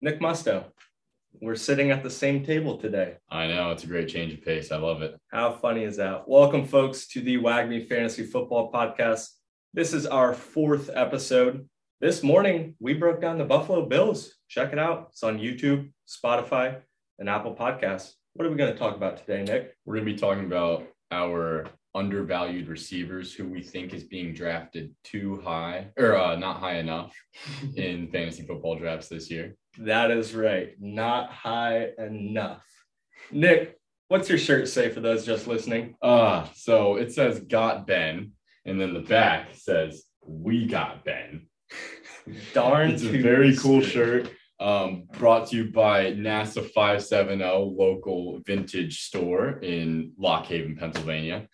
Nick Musto. We're sitting at the same table today. I know it's a great change of pace. I love it. How funny is that? Welcome, folks, to the WAGMI Fantasy Football Podcast. This is our fourth episode. This morning, we broke down the Buffalo Bills. Check it out. It's on YouTube, Spotify, and Apple Podcasts. What are we going to talk about today, Nick? We're going to be talking about our undervalued receivers who we think is being drafted too high or uh, not high enough in fantasy football drafts this year. That is right. Not high enough. Nick, what's your shirt say for those just listening? Uh, so it says got Ben, and then the back says we got Ben. Darn, it's a very cool shirt. Um, brought to you by NASA 570 local vintage store in Lock Haven, Pennsylvania.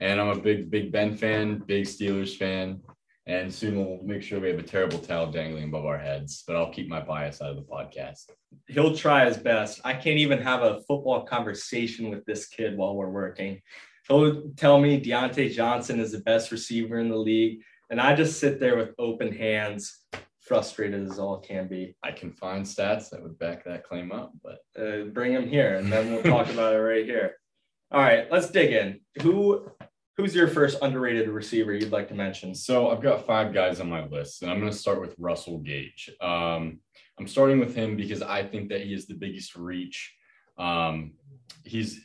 And I'm a big, big Ben fan, big Steelers fan. And soon we'll make sure we have a terrible towel dangling above our heads, but I'll keep my bias out of the podcast. He'll try his best. I can't even have a football conversation with this kid while we're working. He'll tell me Diontae Johnson is the best receiver in the league. And I just sit there with open hands, frustrated as all can be. I can find stats that would back that claim up, but uh, bring him here and then we'll talk about it right here. All right, let's dig in. Who Who's your first underrated receiver you'd like to mention? So I've got five guys on my list, and I'm going to start with Russell Gage. Um, I'm starting with him because I think that he is the biggest reach. Um, he's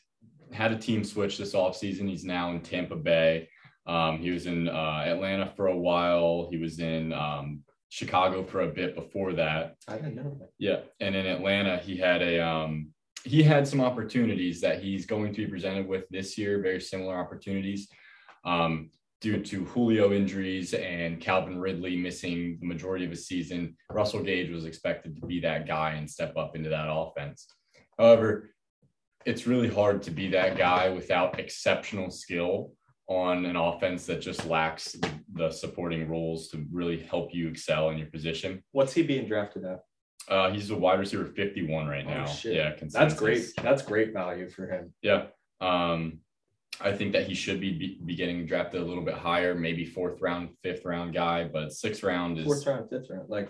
had a team switch this offseason. He's now in Tampa Bay. Um, he was in uh, Atlanta for a while. He was in um, Chicago for a bit before that. I didn't know that. Yeah, and in Atlanta, he had a um, he had some opportunities that he's going to be presented with this year. Very similar opportunities um, due to Julio injuries and Calvin Ridley missing the majority of the season, Russell Gage was expected to be that guy and step up into that offense. However, it's really hard to be that guy without exceptional skill on an offense that just lacks the supporting roles to really help you excel in your position. What's he being drafted at? Uh, he's a wide receiver 51 right now. Oh, yeah, consensus. that's great. That's great value for him. Yeah. Um, I think that he should be, be getting drafted a little bit higher, maybe fourth round, fifth round guy, but sixth round is fourth round, fifth round, like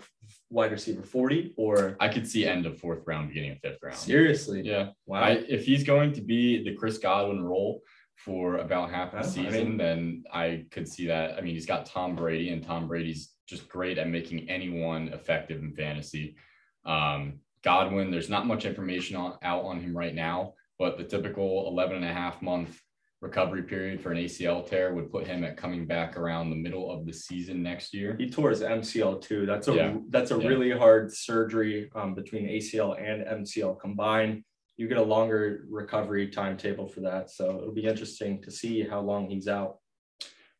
wide receiver 40 or I could see end of fourth round, beginning of fifth round. Seriously. Yeah. Wow. I, if he's going to be the Chris Godwin role for about half the season, I mean, then I could see that. I mean, he's got Tom Brady and Tom Brady's just great at making anyone effective in fantasy. Um, Godwin, there's not much information on, out on him right now, but the typical 11 and a half month recovery period for an ACL tear would put him at coming back around the middle of the season next year. He tore his MCL too. That's a yeah. that's a yeah. really hard surgery um, between ACL and MCL combined. You get a longer recovery timetable for that, so it'll be interesting to see how long he's out.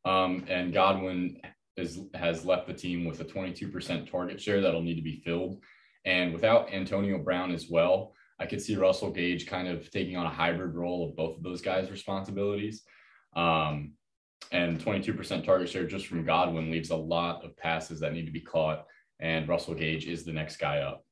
Um, and Godwin is has left the team with a 22% target share that'll need to be filled, and without Antonio Brown as well I could see Russell Gage kind of taking on a hybrid role of both of those guys' responsibilities. Um, and 22% target share just from Godwin leaves a lot of passes that need to be caught. And Russell Gage is the next guy up.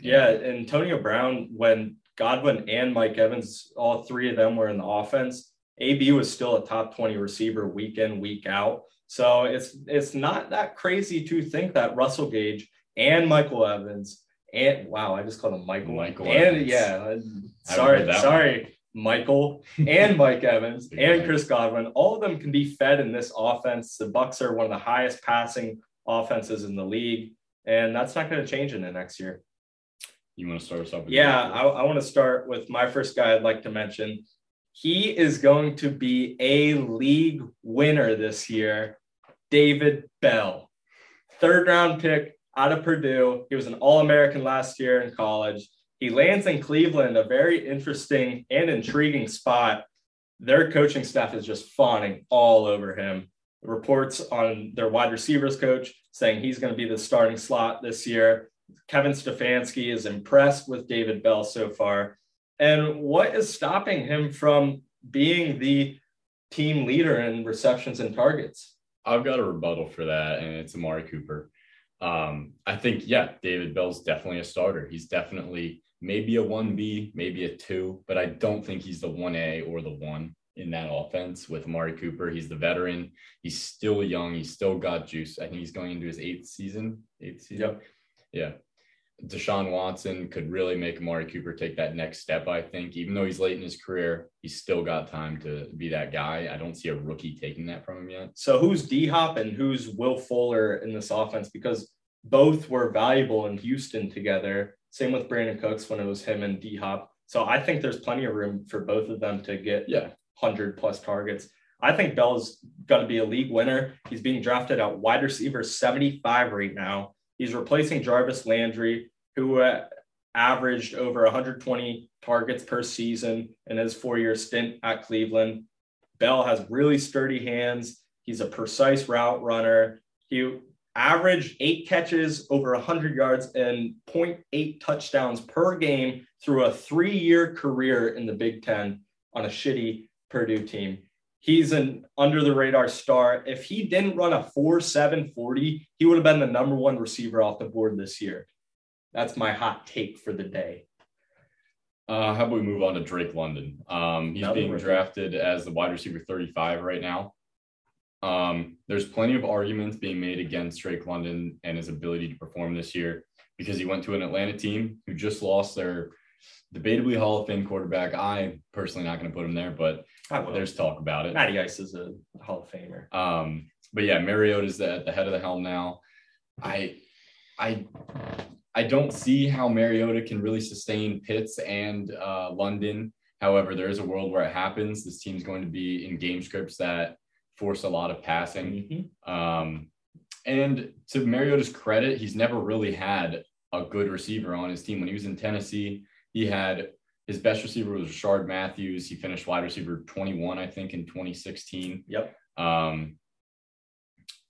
Yeah, and Antonio Brown, when Godwin and Mike Evans, all three of them were in the offense, AB was still a top 20 receiver week in, week out. So it's it's not that crazy to think that Russell Gage and Michael Evans and wow, I just called him Michael. Michael and Evans. yeah, sorry, sorry, one. Michael and Mike Evans and Chris Godwin. All of them can be fed in this offense. The Bucs are one of the highest passing offenses in the league, and that's not going to change in the next year. You want to start us off? Yeah, I, I want to start with my first guy. I'd like to mention. He is going to be a league winner this year. David Bell, third round pick out of Purdue. He was an All American last year in college. He lands in Cleveland, a very interesting and intriguing spot. Their coaching staff is just fawning all over him. Reports on their wide receivers coach saying he's going to be the starting slot this year. Kevin Stefanski is impressed with David Bell so far. And what is stopping him from being the team leader in receptions and targets? I've got a rebuttal for that, and it's Amari Cooper. Um, I think, yeah, David Bell's definitely a starter. He's definitely maybe a 1B, maybe a 2, but I don't think he's the 1A or the 1 in that offense with Amari Cooper. He's the veteran. He's still young. He's still got juice. I think he's going into his eighth season. Eighth season. Yep. Yeah. Deshaun Watson could really make Amari Cooper take that next step. I think, even though he's late in his career, he's still got time to be that guy. I don't see a rookie taking that from him yet. So who's D Hop and who's Will Fuller in this offense? Because both were valuable in Houston together. Same with Brandin Cooks when it was him and D Hop. So I think there's plenty of room for both of them to get Yeah. 100 plus targets. I think Bell's going to be a league winner. He's being drafted at wide receiver 75 right now. He's replacing Jarvis Landry, who uh, averaged over 120 targets per season in his four year stint at Cleveland. Bell has really sturdy hands. He's a precise route runner. He averaged eight catches over 100 yards and 0.8 touchdowns per game through a three year career in the Big Ten on a shitty Purdue team. He's an under the radar star. If he didn't run a 4 7 40, he would have been the number one receiver off the board this year. That's my hot take for the day. Uh, how about we move on to Drake London? Um, he's Another being rookie. drafted as the wide receiver 35 right now. Um, there's plenty of arguments being made against Drake London and his ability to perform this year because he went to an Atlanta team who just lost their debatably Hall of Fame quarterback. I personally not going to put him there, but there's talk about it. Matty Ice is a Hall of Famer. Um, but yeah, Mariota's the, at the head of the helm now. I, I, I don't see how Mariota can really sustain Pitts and uh, London. However, there is a world where it happens. This team's going to be in game scripts that force a lot of passing. Mhm. Um, and to Mariota's credit, he's never really had a good receiver on his team. When he was in Tennessee, he had his best receiver was Rishard Matthews. He finished wide receiver 21, I think, in 2016. Yep. Um,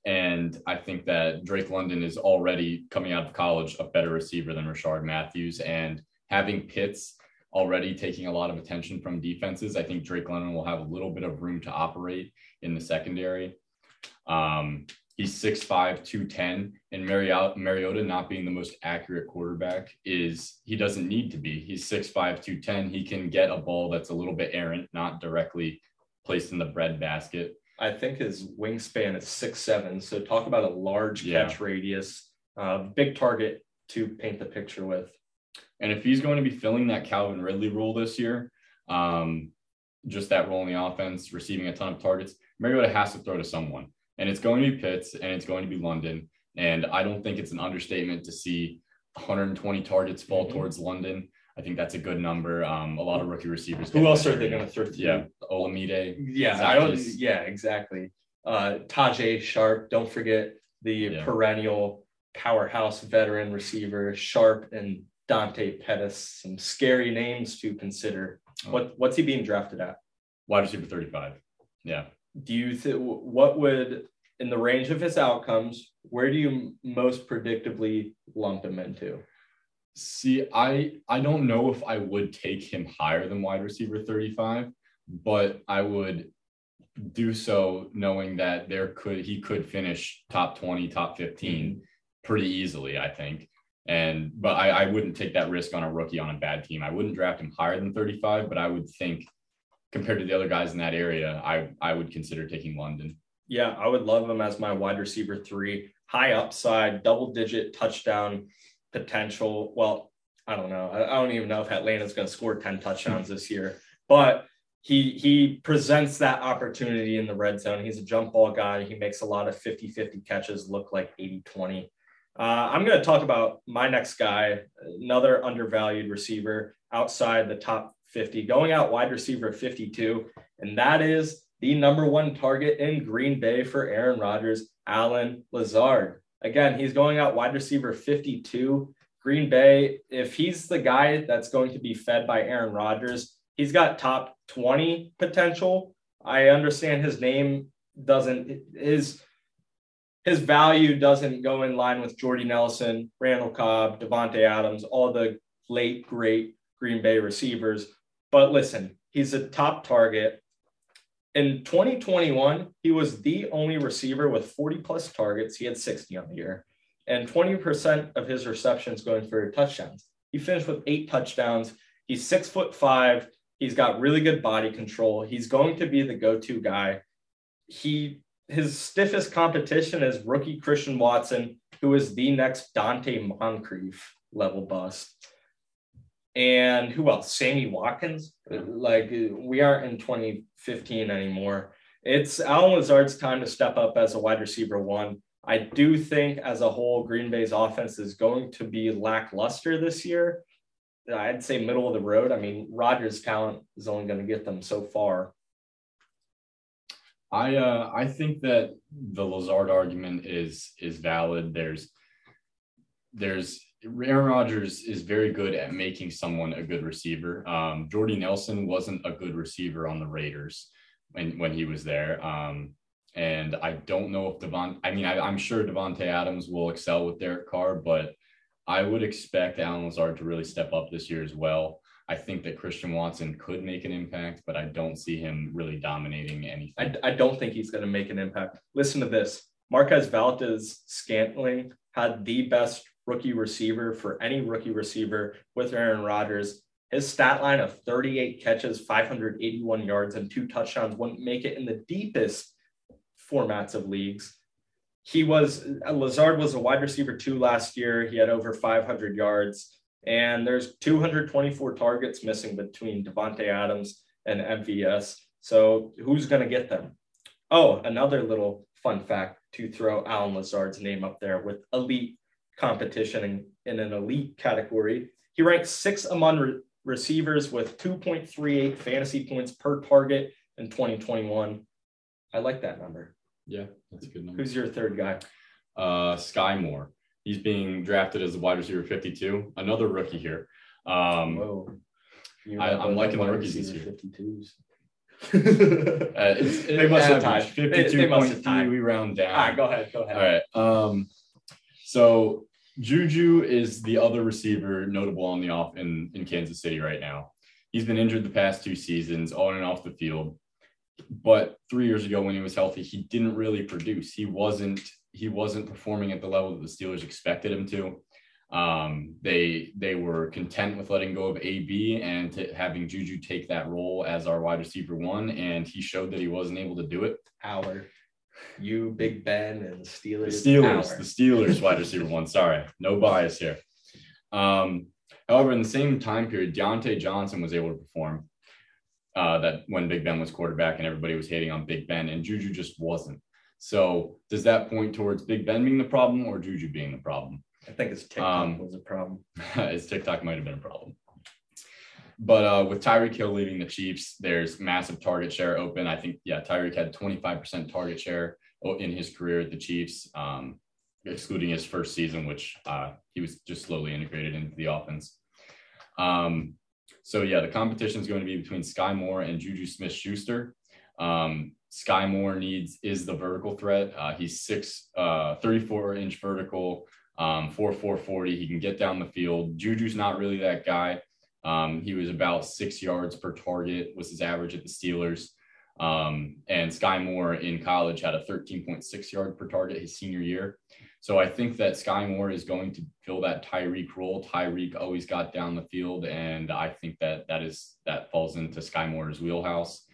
and I think that Drake London is already coming out of college a better receiver than Rishard Matthews. And having Pitts already taking a lot of attention from defenses, I think Drake London will have a little bit of room to operate in the secondary. Um, he's 6'5, 210, and Mariota, Mariota not being the most accurate quarterback is he doesn't need to be. He's 6'5, 210. He can get a ball that's a little bit errant, not directly placed in the bread basket. I think his wingspan is six seven. So talk about a large Yeah. catch radius, uh, big target to paint the picture with. And if he's going to be filling that Calvin Ridley role this year, um, just that role in the offense, receiving a ton of targets, Mariota has to throw to someone. And it's going to be Pitts and it's going to be London. And I don't think it's an understatement to see 120 targets fall Mhm. towards London. I think that's a good number. Um, a lot of rookie receivers. Who else are they going to throw to? Yeah, Olamide. Yeah, I don't. Yeah, exactly. Uh, Tajae Sharpe. Don't forget the Yeah. perennial powerhouse veteran receiver Sharpe and Dante Pettis. Some scary names to consider. Oh. What What's he being drafted at? Wide receiver 35. Yeah. Do you think what would in the range of his outcomes? Where do you most predictably lump him into? See, I I don't know if I would take him higher than wide receiver 35, but I would do so knowing that there could he could finish top 20, top 15 pretty easily, I think. And but I, I wouldn't take that risk on a rookie on a bad team. I wouldn't draft him higher than 35, but I would think compared to the other guys in that area, I I would consider taking London. Yeah, I would love him as my wide receiver three, high upside, double digit touchdown potential. Well, I don't know. I, I don't even know if Atlanta's going to score 10 touchdowns this year, but he he presents that opportunity in the red zone. He's a jump ball guy. He makes a lot of 50 50 catches look like 80 20. Uh, I'm going to talk about my next guy, another undervalued receiver outside the top 50, going out wide receiver 52, and that is the number one target in Green Bay for Aaron Rodgers, Allen Lazard. Again, he's going out wide receiver 52. Green Bay, if he's the guy that's going to be fed by Aaron Rodgers, he's got top 20 potential. I understand his name doesn't his his value doesn't go in line with Jordy Nelson, Randall Cobb, Davante Adams, all the late great Green Bay receivers. But listen, he's a top target. In 2021, he was the only receiver with 40 plus targets. He had 60 on the year, and 20% of his receptions going for touchdowns. He finished with eight touchdowns. He's six foot five. He's got really good body control. He's going to be the go to guy. He his stiffest competition is rookie Christian Watson, who is the next Donte Moncrief level bust. And who else? Sammy Watkins. Like we aren't in 2015 anymore. It's Allen Lazard's time to step up as a wide receiver one. I do think as a whole, Green Bay's offense is going to be lackluster this year. I'd say middle of the road. I mean, Rodgers' talent is only going to get them so far. I uh, I think that the Lazard argument is is valid. There's there's Aaron Rodgers is very good at making someone a good receiver. Um, Jordy Nelson wasn't a good receiver on the Raiders when when he was there. Um, and I don't know if Devon. I mean, I, am sure Davante Adams will excel with Derek Carr, but I would expect Allen Lazard to really step up this year as well. I think that Christian Watson could make an impact, but I don't see him really dominating anything. I, I don't think he's going to make an impact. Listen to this Marquez Valdes Scantling had the best rookie receiver for any rookie receiver with Aaron Rodgers. His stat line of 38 catches, 581 yards, and two touchdowns wouldn't make it in the deepest formats of leagues. He was uh, Lazard was a wide receiver two last year. He had over 500 yards, and there's 224 targets missing between Davante Adams and MVS. So who's going to get them? Oh, another little fun fact to throw Allen Lazard's name up there with elite competition in, in an elite category. He ranks sixth among re- receivers with 2.38 fantasy points per target in 2021. I like that number. Yeah, that's a good number. Who's your third guy? Uh, Skyy Moore. He's being drafted as a wide receiver 52. Another rookie here. Um, Whoa. I, am liking the rookies this year. 52s. uh, it's, they must have tied. 52.3. We round down. All right, go ahead. Go ahead. All right. Um, so Juju is the other receiver notable on the off in, in Kansas City right now. He's been injured the past two seasons, on and off the field but three years ago when he was healthy, he didn't really produce. He wasn't he wasn't performing at the level that the Steelers expected him to. Um, they they were content with letting go of AB and having Juju take that role as our wide receiver one, and he showed that he wasn't able to do it. Our you, Big Ben, and the Steelers. The Steelers, the Steelers wide receiver one. Sorry, no bias here. Um, however, in the same time period, Diontae Johnson was able to perform uh, that when Big Ben was quarterback and everybody was hating on Big Ben, and Juju just wasn't. So does that point towards Big Ben being the problem or Juju being the problem? I think his TikTok um, was a problem. his TikTok might have been a problem. But uh, with Tyreek Hill leaving the Chiefs, there's massive target share open. I think, yeah, Tyreek had 25% target share in his career at the Chiefs, um, excluding his first season, which uh, he was just slowly integrated into the offense. Um, so yeah, the competition is going to be between Skyy Moore and Juju Smith Schuster. Um, Skyy Moore needs is the vertical threat. Uh, he's six, uh, 34 inch vertical, um, 4 440. He can get down the field. Juju's not really that guy. Um, he was about six yards per target was his average at the Steelers. Um, and Skyy Moore in college had a 13.6 yard per target his senior year. So I think that Skyy Moore is going to fill that Tyreek role. Tyreek always got down the field, and I think that that is that falls into Skyy Moore's wheelhouse,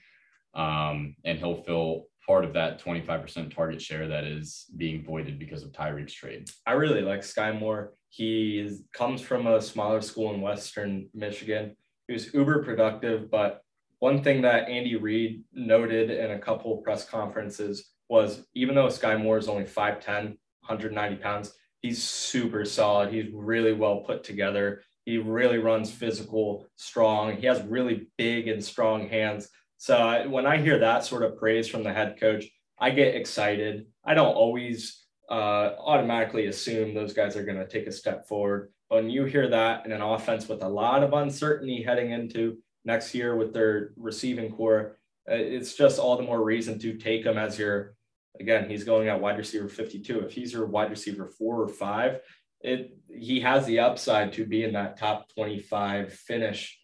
um, and he'll fill part of that 25% target share that is being voided because of Tyreek's trade. I really like Skyy Moore. He is, comes from a smaller school in Western Michigan. He was uber productive, but one thing that Andy Reid noted in a couple press conferences was even though Skyy Moore is only 5'10, 190 pounds. He's super solid. He's really well put together. He really runs physical, strong. He has really big and strong hands. So when I hear that sort of praise from the head coach, I get excited. I don't always uh, automatically assume those guys are going to take a step forward. When you hear that in an offense with a lot of uncertainty heading into next year with their receiving core, uh, it's just all the more reason to take him as your again, he's going at wide receiver 52. If he's your wide receiver four or five, it he has the upside to be in that top 25 finish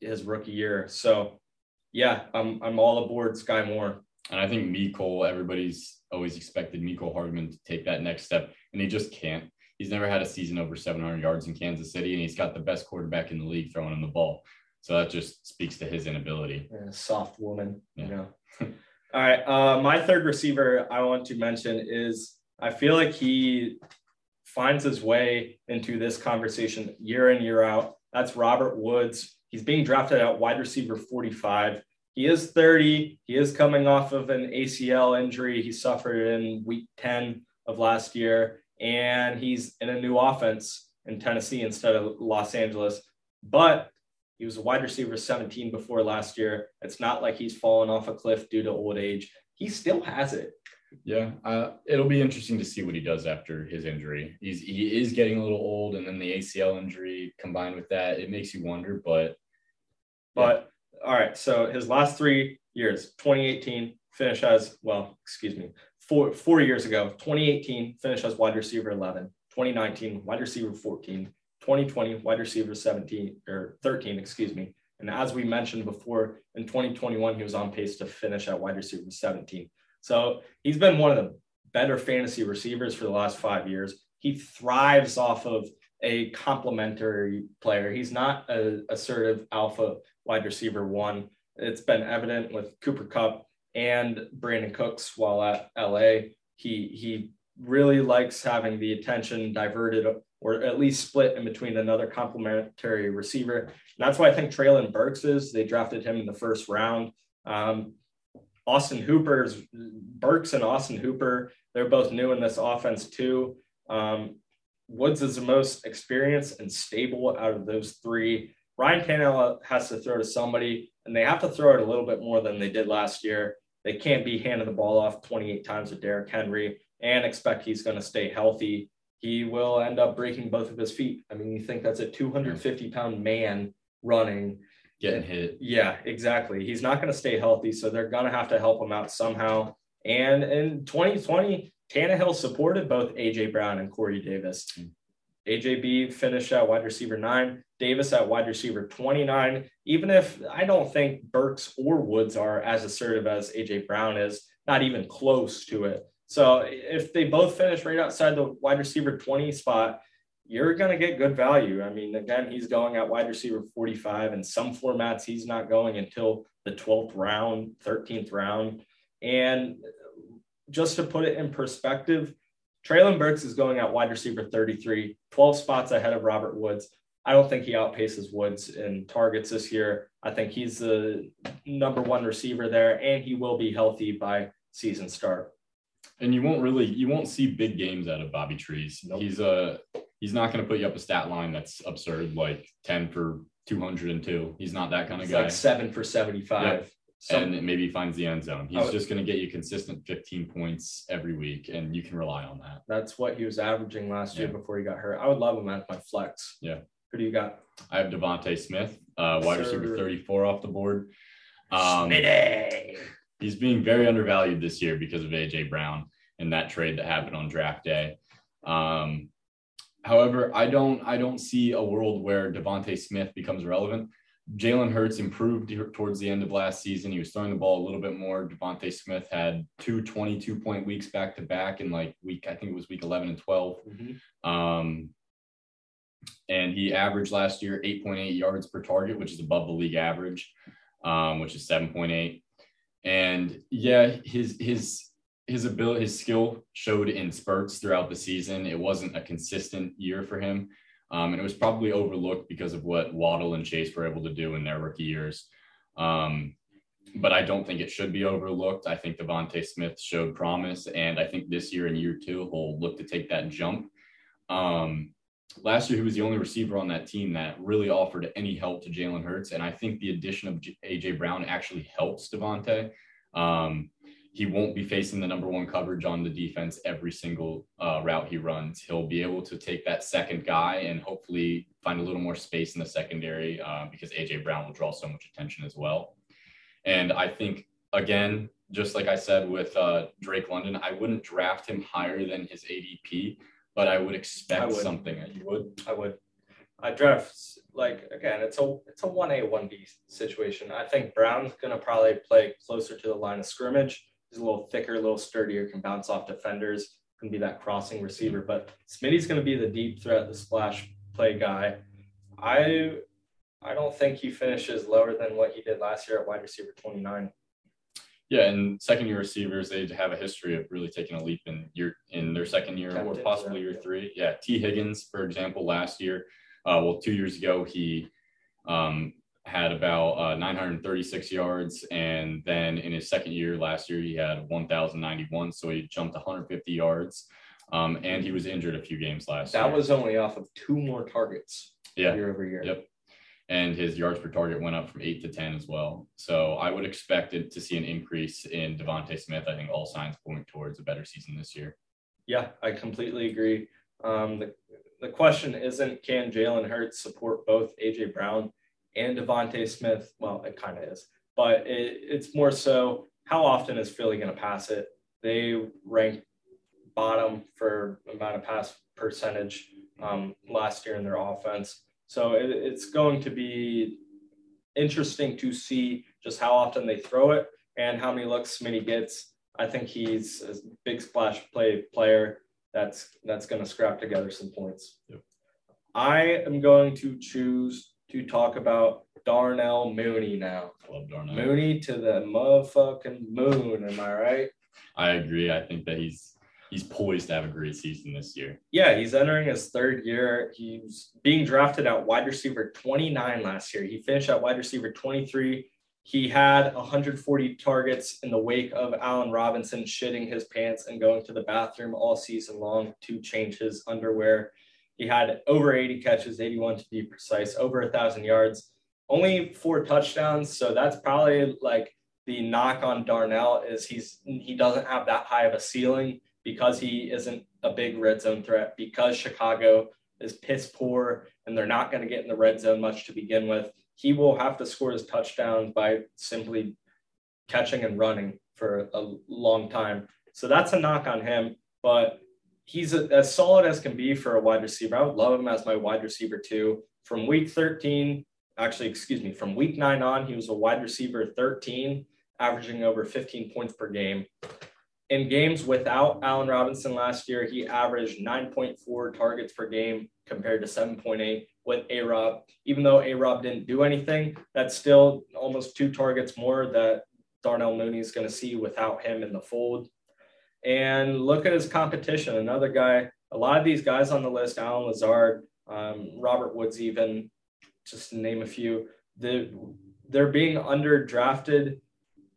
his rookie year. So yeah, I'm I'm all aboard Skyy Moore. And I think me, Cole, everybody's always expected Mecole Hardman to take that next step, and he just can't. He's never had a season over 700 yards in Kansas City, and he's got the best quarterback in the league throwing him the ball. So that just speaks to his inability. Yeah, soft woman, yeah. you know. All right. Uh, my third receiver I want to mention is I feel like he finds his way into this conversation year in, year out. That's Robert Woods. He's being drafted at wide receiver 45. He is 30. He is coming off of an ACL injury he suffered in week 10 of last year. And he's in a new offense in Tennessee instead of Los Angeles. But he was a wide receiver 17 before last year. It's not like he's fallen off a cliff due to old age. He still has it. Yeah, uh, it'll be interesting to see what he does after his injury. He's he is getting a little old, and then the ACL injury combined with that, it makes you wonder. But but. All right, so his last three years, 2018 finish as well. Excuse me, four four years ago, 2018 finish as wide receiver 11, 2019 wide receiver 14, 2020 wide receiver 17 or 13, excuse me. And as we mentioned before, in 2021 he was on pace to finish at wide receiver 17. So he's been one of the better fantasy receivers for the last five years. He thrives off of a complementary player. He's not a assertive alpha wide receiver one. It's been evident with Cooper Kupp and Brandin Cooks while at LA. He he really likes having the attention diverted or at least split in between another complementary receiver. And that's why I think Treylon Burks is. They drafted him in the first round. Um, Austin Hooper's Burks and Austin Hooper, they're both new in this offense too. Um, Woods is the most experienced and stable out of those three. Ryan Tannehill has to throw to somebody, and they have to throw it a little bit more than they did last year. They can't be handing the ball off 28 times with Derrick Henry and expect he's going to stay healthy. He will end up breaking both of his feet. I mean, you think that's a 250 pound man running getting hit. Yeah, exactly. He's not going to stay healthy, so they're going to have to help him out somehow. And in 2020, Tannehill supported both AJ Brown and Corey Davis. Hmm. AJB finished at wide receiver nine, Davis at wide receiver 29. Even if I don't think Burks or Woods are as assertive as AJ Brown is, not even close to it. So if they both finish right outside the wide receiver 20 spot, you're going to get good value. I mean, again, he's going at wide receiver 45. In some formats, he's not going until the 12th round, 13th round. And just to put it in perspective, Treylon Burks is going at wide receiver 33, 12 spots ahead of Robert Woods. I don't think he outpaces Woods in targets this year. I think he's the number one receiver there, and he will be healthy by season start. And you won't really you won't see big games out of Bobby Trees. Nope. He's a he's not going to put you up a stat line that's absurd, like 10 for 202. He's not that kind of guy. Like seven for 75. and maybe he finds the end zone. He's would, just going to get you consistent 15 points every week, and you can rely on that. That's what he was averaging last year before he got hurt. I would love him as my flex. Yeah. Who do you got? I have DeVonta Smith, uh, wide Sir. receiver 34 off the board. Um, he's being very undervalued this year because of AJ Brown and that trade that happened on draft day. Um, However, I don't I don't see a world where DeVonta Smith becomes relevant. Jalen Hurts improved towards the end of last season. He was throwing the ball a little bit more. DeVonta Smith had two 22 point weeks back to back in like week, I think it was week 11 and 12. Mm-hmm. Um, and he averaged last year 8.8 yards per target, which is above the league average, um, which is 7.8. And yeah, his his his ability, his skill showed in spurts throughout the season. It wasn't a consistent year for him. Um, and it was probably overlooked because of what Waddle and Chase were able to do in their rookie years. Um, but I don't think it should be overlooked. I think DeVonta Smith showed promise, and I think this year in year two he'll look to take that jump. Um, last year he was the only receiver on that team that really offered any help to Jalen Hurts, and I think the addition of AJ Brown actually helps DeVonta. Um, he won't be facing the number one coverage on the defense every single uh, route he runs. He'll be able to take that second guy and hopefully find a little more space in the secondary uh, because AJ Brown will draw so much attention as well. And I think, again, just like I said with uh, Drake London, I wouldn't draft him higher than his ADP, but I would expect I would. something. You would? I would. I draft like again, it's a it's a one A one B situation. I think Brown's gonna probably play closer to the line of scrimmage He's a little thicker, a little sturdier, can bounce off defenders, can be that crossing receiver. But Smitty's going to be the deep threat, the splash play guy. I I don't think he finishes lower than what he did last year at wide receiver 29. Yeah, and second year receivers, they have a history of really taking a leap in year in their second year Tapped or possibly year three. Yeah, Tee Higgins, for example, last year, uh, well, two years ago, he um, had about uh, 936 yards, and then in his second year last year, he had 1,091, so he jumped 150 yards. Um, and he was injured a few games last year. That was only off of two more targets yeah, year over year. Yep. And his yards per target went up from eight to 10 as well. So I would expect it to see an increase in DeVonta Smith. I think all signs point towards a better season this year. Yeah, I completely agree. Um, the, the question isn't can Jalen Hurts support both AJ Brown and DeVonta Smith? Well, it kind of is, but it, it's more so how often is Philly going to pass it? They rank bottom for amount of pass percentage um, last year in their offense. So it, it's going to be interesting to see just how often they throw it and how many looks Smitty gets. I think he's a big splash play player that's that's going to scrap together some points. Yep. I am going to choose to talk about Darnell Mooney now. I love Darnell. Mooney to the motherfucking moon. Am I right? I agree. I think that he's he's poised to have a great season this year. Yeah, he's entering his third year. He's being drafted at wide receiver 29 last year. He finished at wide receiver 23. He had 140 targets in the wake of Allen Robinson shitting his pants and going to the bathroom all season long to change his underwear. He had over 80 catches, 81 to be precise, over a thousand yards, only four touchdowns. So that's probably like the knock on Darnell is he's he doesn't have that high of a ceiling because he isn't a big red zone threat because Chicago is piss poor and they're not going to get in the red zone much to begin with. He will have to score his touchdowns by simply catching and running for a long time. So that's a knock on him, but he's a, as solid as can be for a wide receiver. I would love him as my wide receiver too. From week 13, actually, excuse me, from week nine on, he was a wide receiver 13, averaging over 15 points per game. In games without Allen Robinson last year, he averaged 9.4 targets per game compared to 7.8 with A Rob. Even though A Rob didn't do anything, that's still almost two targets more that Darnell Mooney is going to see without him in the fold. And look at his competition. Another guy, a lot of these guys on the list, Allen Lazard, um, Robert Woods, even, just to name a few, the, they're being underdrafted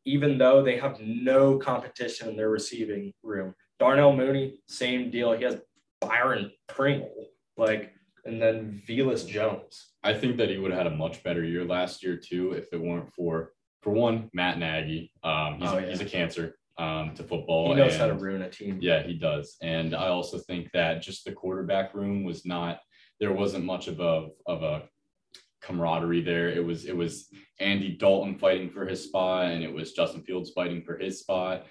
even though they have no competition in their receiving room. Darnell Mooney, same deal. He has Byron Pringle, like, and then Velus Jones. I think that he would have had a much better year last year too if it weren't for for one Matt Nagy. Um, he's, Oh, yeah. he's a cancer um, to football. He knows how to ruin a team. Yeah, he does. And I also think that just the quarterback room was not there wasn't much of a of a camaraderie there. It was it was Andy Dalton fighting for his spot and it was Justin Fields fighting for his spot.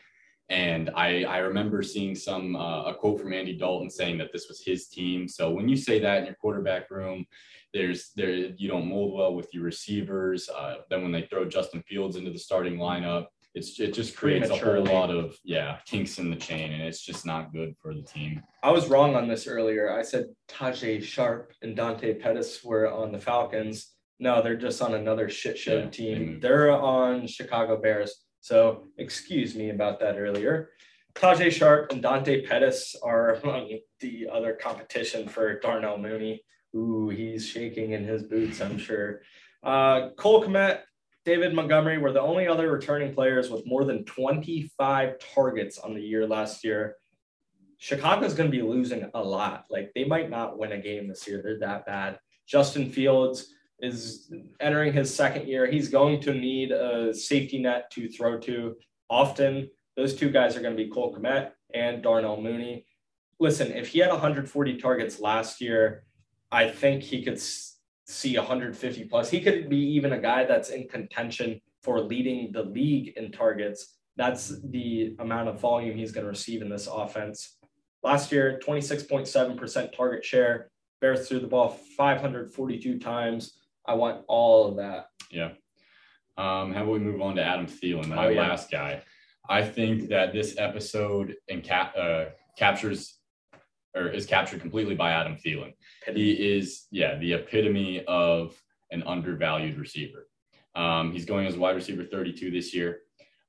And I I remember seeing some uh, a quote from Andy Dalton saying that this was his team. So when you say that in your quarterback room, there's there you don't mold well with your receivers. Uh, then when they throw Justin Fields into the starting lineup, it's it just creates a whole lot of yeah kinks in the chain, and it's just not good for the team. I was wrong on this earlier. I said Tajae Sharpe and Dante Pettis were on the Falcons. No, they're just on another shit show Yeah, team. moved. They're on Chicago Bears. So excuse me about that earlier. Tajae Sharpe and Dante Pettis are among the other competition for Darnell Mooney. Ooh, he's shaking in his boots, I'm sure. Uh, Cole Kmet, David Montgomery were the only other returning players with more than 25 targets on the year last year. Chicago's going to be losing a lot. Like they might not win a game this year. They're that bad. Justin Fields is entering his second year. He's going to need a safety net to throw to often. Those two guys are going to be Cole Kmet and Darnell Mooney. Listen, if he had 140 targets last year, I think he could see 150 plus. He could be even a guy that's in contention for leading the league in targets. That's the amount of volume he's going to receive in this offense. Last year, 26.7% target share. Bears threw the ball 542 times. I want all of that. Yeah. Um, how about we move on to Adam Thielen, my Oh, yeah. last guy? I think that this episode and cap, uh, captures or is captured completely by Adam Thielen. He is, yeah, the epitome of an undervalued receiver. Um, he's going as wide receiver 32 this year.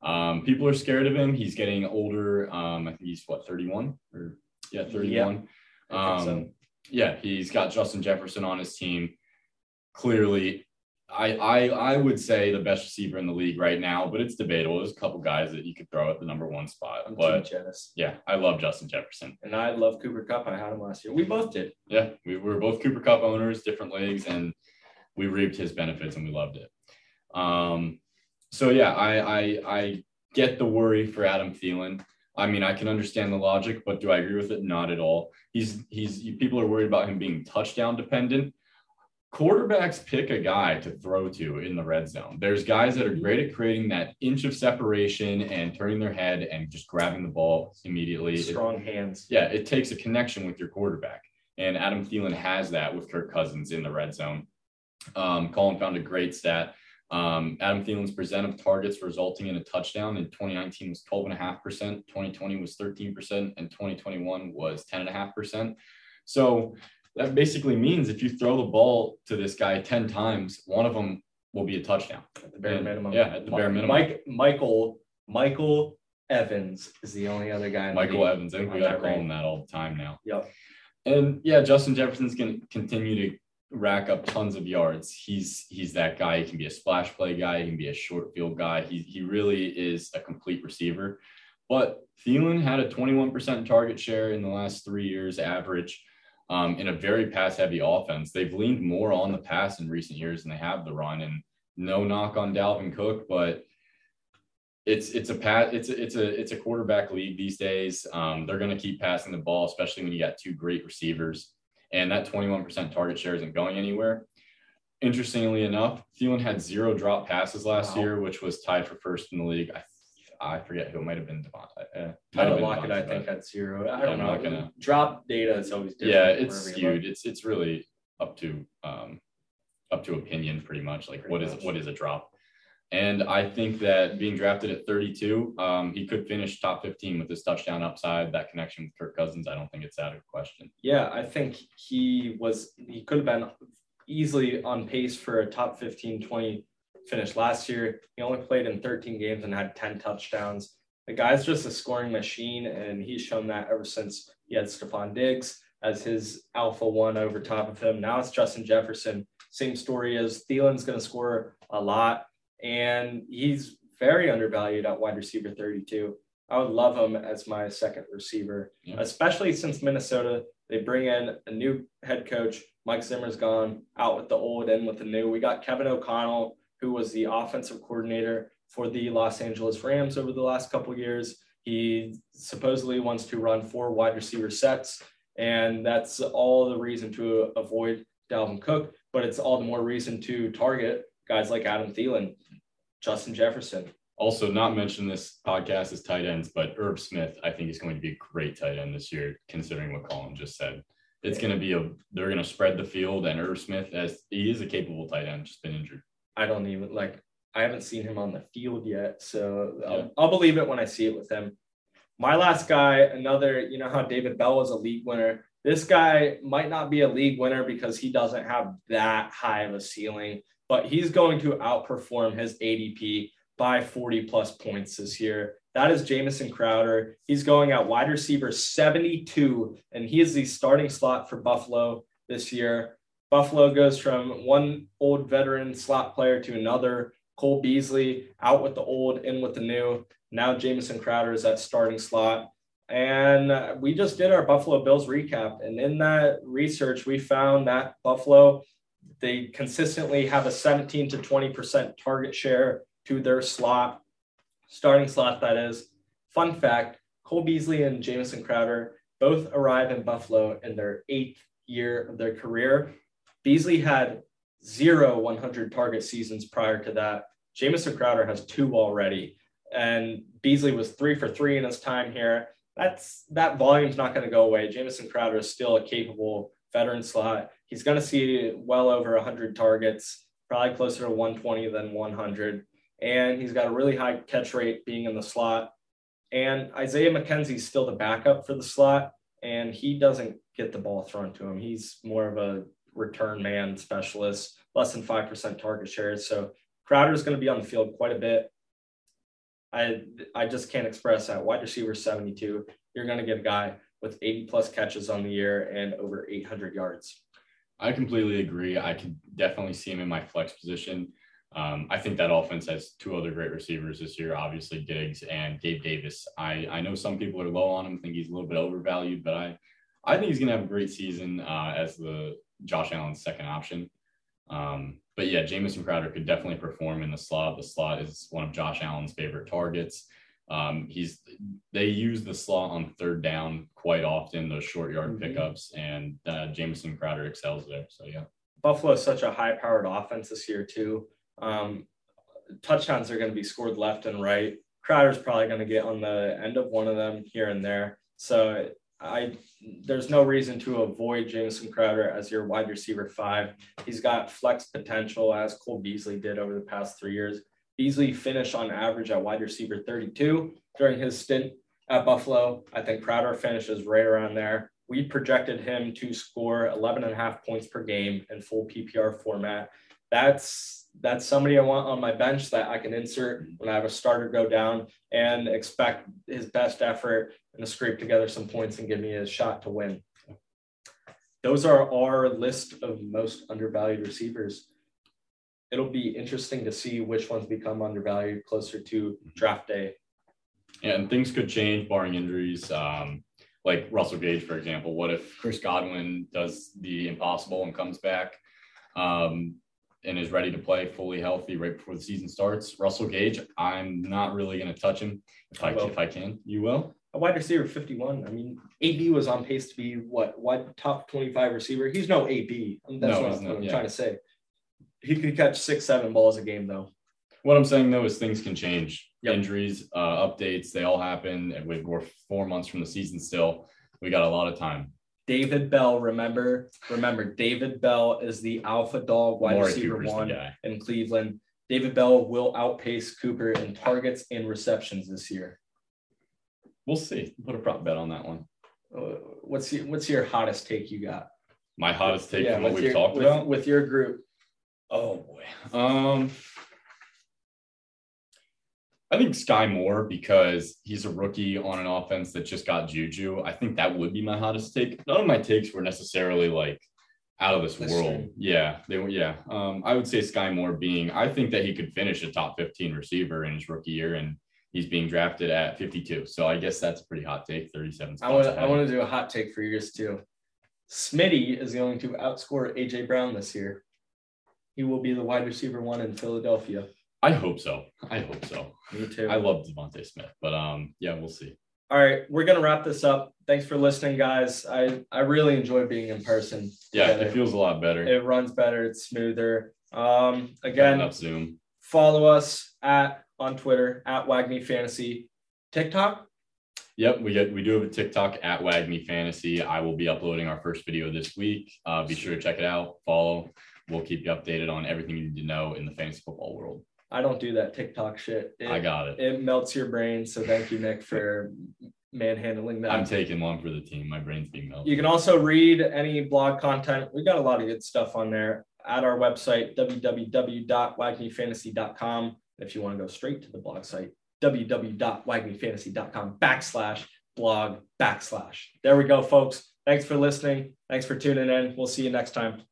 Um, people are scared of him. He's getting older. Um, I think he's what 31 or yeah 31. I think Um, so. yeah, he's got Justin Jefferson on his team. Clearly, I, I I would say the best receiver in the league right now, but it's debatable. There's a couple guys that you could throw at the number one spot. I'm but yeah, I love Justin Jefferson. And I love Cooper Kupp. I had him last year. We both did. Yeah, we were both Cooper Kupp owners, different leagues, and we reaped his benefits and we loved it. Um, so yeah, I, I I get the worry for Adam Thielen. I mean, I can understand the logic, but do I agree with it? Not at all. He's he's people are worried about him being touchdown dependent. Quarterbacks pick a guy to throw to in the red zone. There's guys that are great at creating that inch of separation and turning their head and just grabbing the ball immediately. It- Strong hands. yeah, it takes a connection with your quarterback. And Adam Thielen has that with Kirk Cousins in the red zone. Um, Colin found a great stat. Um, Adam Thielen's percent of targets resulting in a touchdown in 2019 was 12.5%, 2020 was 13%, and 2021 was 10.5%. So that basically means if you throw the ball to this guy 10 times, one of them will be a touchdown. At the bare And- minimum. yeah, at the bare minimum. Mike Michael Michael Evans is the only other guy. In Michael. Evans, I think we on got to that call him that all the time now. Yep. And yeah, Justin Jefferson's going to continue to rack up tons of yards. He's he's that guy. He can be a splash play guy. He can be a short field guy. He he really is a complete receiver. But Thielen had a 21% target share in the last three years average um, in a very pass heavy offense. They've leaned more on the pass in recent years than they have the run. And no knock on Dalvin Cook, but it's it's a pat it's a, it's a it's a quarterback league these days. Um, they're going to keep passing the ball, especially when you got two great receivers, and that 21% target share isn't going anywhere. Interestingly enough, Thielen had zero drop passes last Wow. year, which was tied for first in the league. I, I forget who it might have been Devontae. Uh, might have been Lockett, I think, at zero. I I'm don't know. not gonna- Drop data is always different. yeah, it's skewed. It's it's really up to um, up to opinion, pretty much. Like what is Pretty much. what is a drop? And I think that being drafted at 32, um, he could finish top 15 with his touchdown upside. That connection with Kirk Cousins, I don't think it's out of question. Yeah, I think he was he could have been easily on pace for a top 15, 20 finish last year. He only played in 13 games and had 10 touchdowns. The guy's just a scoring machine, and he's shown that ever since he had Stefon Diggs as his alpha one over top of him. Now it's Justin Jefferson. Same story as Thielen's going to score a lot, and he's very undervalued at wide receiver 32. I would love him as my second receiver, Yeah. especially since Minnesota they bring in a new head coach. Mike Zimmer's gone out with the old, in with the new. We got Kevin O'Connell, who was the offensive coordinator for the Los Angeles Rams over the last couple years. He supposedly wants to run four wide receiver sets, and that's all the reason to avoid Dalvin Cook. But it's all the more reason to target guys like Adam Thielen, Justin Jefferson. Also, not mention this podcast is tight ends, but Irv Smith, I think is going to be a great tight end this year, considering what Colin just said. It's going to be a they're going to spread the field, and Irv Smith, as he is a capable tight end, just been injured. I don't even like. I haven't seen him on the field yet, so I'll, Yeah. I'll believe it when I see it with him. My last guy, another. You know how David Bell was a league winner. This guy might not be a league winner because he doesn't have that high of a ceiling, but he's going to outperform his ADP by 40 plus points this year. That is Jamison Crowder. He's going at wide receiver 72, and he is the starting slot for Buffalo this year. Buffalo goes from one old veteran slot player to another. Cole Beasley out with the old, in with the new. Now Jamison Crowder is at starting slot. And we just did our Buffalo Bills recap. And in that research, we found that Buffalo, they consistently have a 17 to 20% target share to their slot, starting slot, that is. Fun fact Cole Beasley and Jamison Crowder both arrive in Buffalo in their eighth year of their career. Beasley had zero 100 target seasons prior to that. Jamison Crowder has two already, and Beasley was three for three in his time here. That's that volume's not going to go away. Jamison Crowder is still a capable veteran slot. He's going to see well over 100 targets, probably closer to 120 than 100, and he's got a really high catch rate being in the slot. And Isaiah McKenzie's still the backup for the slot, and he doesn't get the ball thrown to him. He's more of a return man specialist, less than 5% target shares. So Crowder is going to be on the field quite a bit. I I just can't express that. Wide receiver 72, you're going to get a guy with 80 plus catches on the year and over 800 yards. I completely agree. I could definitely see him in my flex position. Um, I think that offense has two other great receivers this year, obviously Diggs and Gabe Davis. I, I know some people are low on him, think he's a little bit overvalued, but I, I think he's going to have a great season uh, as the Josh Allen's second option. Um, but yeah, Jamison Crowder could definitely perform in the slot. The slot is one of Josh Allen's favorite targets. Um, he's they use the slot on third down quite often, those short yard mm-hmm. pickups, and uh, Jamison Crowder excels there. So yeah, Buffalo is such a high powered offense this year too. Um, touchdowns are going to be scored left and right. Crowder's probably going to get on the end of one of them here and there. So I there's no reason to avoid Jamison Crowder as your wide receiver five. He's got flex potential as Cole Beasley did over the past three years. Beasley finished on average at wide receiver 32 during his stint at Buffalo. I think Crowder finishes right around there. We projected him to score 11 and a half points per game in full PPR format. That's that's somebody I want on my bench that I can insert when I have a starter go down and expect his best effort to scrape together some points and give me a shot to win. Those are our list of most undervalued receivers. It'll be interesting to see which ones become undervalued closer to draft day. Yeah, and things could change barring injuries. Um, like Russell Gage, for example. What if Chris Godwin does the impossible and comes back? Um, and is ready to play fully healthy right before the season starts. Russell Gage, I'm not really going to touch him if I, I if I can. You will. A wide receiver 51. I mean, AB was on pace to be what? What top 25 receiver? He's no AB. That's no, what, I'm, what I'm trying to say. He could catch six, seven balls a game though. What I'm saying though is things can change. Yep. Injuries, uh, updates, they all happen. And we're four months from the season still. We got a lot of time. David Bell, remember, remember, David Bell is the alpha dog wide receiver Cooper's one in Cleveland. David Bell will outpace Cooper in targets and receptions this year. We'll see. Put a prop bet on that one. Uh, what's your, what's your hottest take you got? My hottest take yeah, from what we've your, talked with, about with your group. Oh boy. Um I think Skyy Moore because he's a rookie on an offense that just got Juju. I think that would be my hottest take. None of my takes were necessarily like out of this That's world. True. Yeah, they were. Yeah, um, I would say Skyy Moore being. I think that he could finish a top fifteen receiver in his rookie year, and he's being drafted at fifty two. So I guess that's a pretty hot take. Thirty seven. I want. I want to do a hot take for yours too. Smitty is going to outscore AJ Brown this year. He will be the wide receiver one in Philadelphia. I hope so. I hope so. Me too. I love DeVonta Smith, but um, yeah, we'll see. All right, we're gonna wrap this up. Thanks for listening, guys. I I really enjoy being in person. Yeah, together. it feels a lot better. It runs better. It's smoother. Um, again, up Zoom. Follow us at on Twitter at Wagmi Fantasy, TikTok. Yep, we get we do have a TikTok at Wagmi Fantasy. I will be uploading our first video this week. Uh, be sure to check it out. Follow. We'll keep you updated on everything you need to know in the fantasy football world. I don't do that TikTok shit. It, I got it. It melts your brain. So thank you, Nick, for manhandling that. I'm taking one for the team. My brain's being melted. You can also read any blog content. We got a lot of good stuff on there at our website, www.wagmifantasy.com. If you want to go straight to the blog site, www.wagmifantasy.com backslash blog backslash. There we go, folks. Thanks for listening. Thanks for tuning in. We'll see you next time.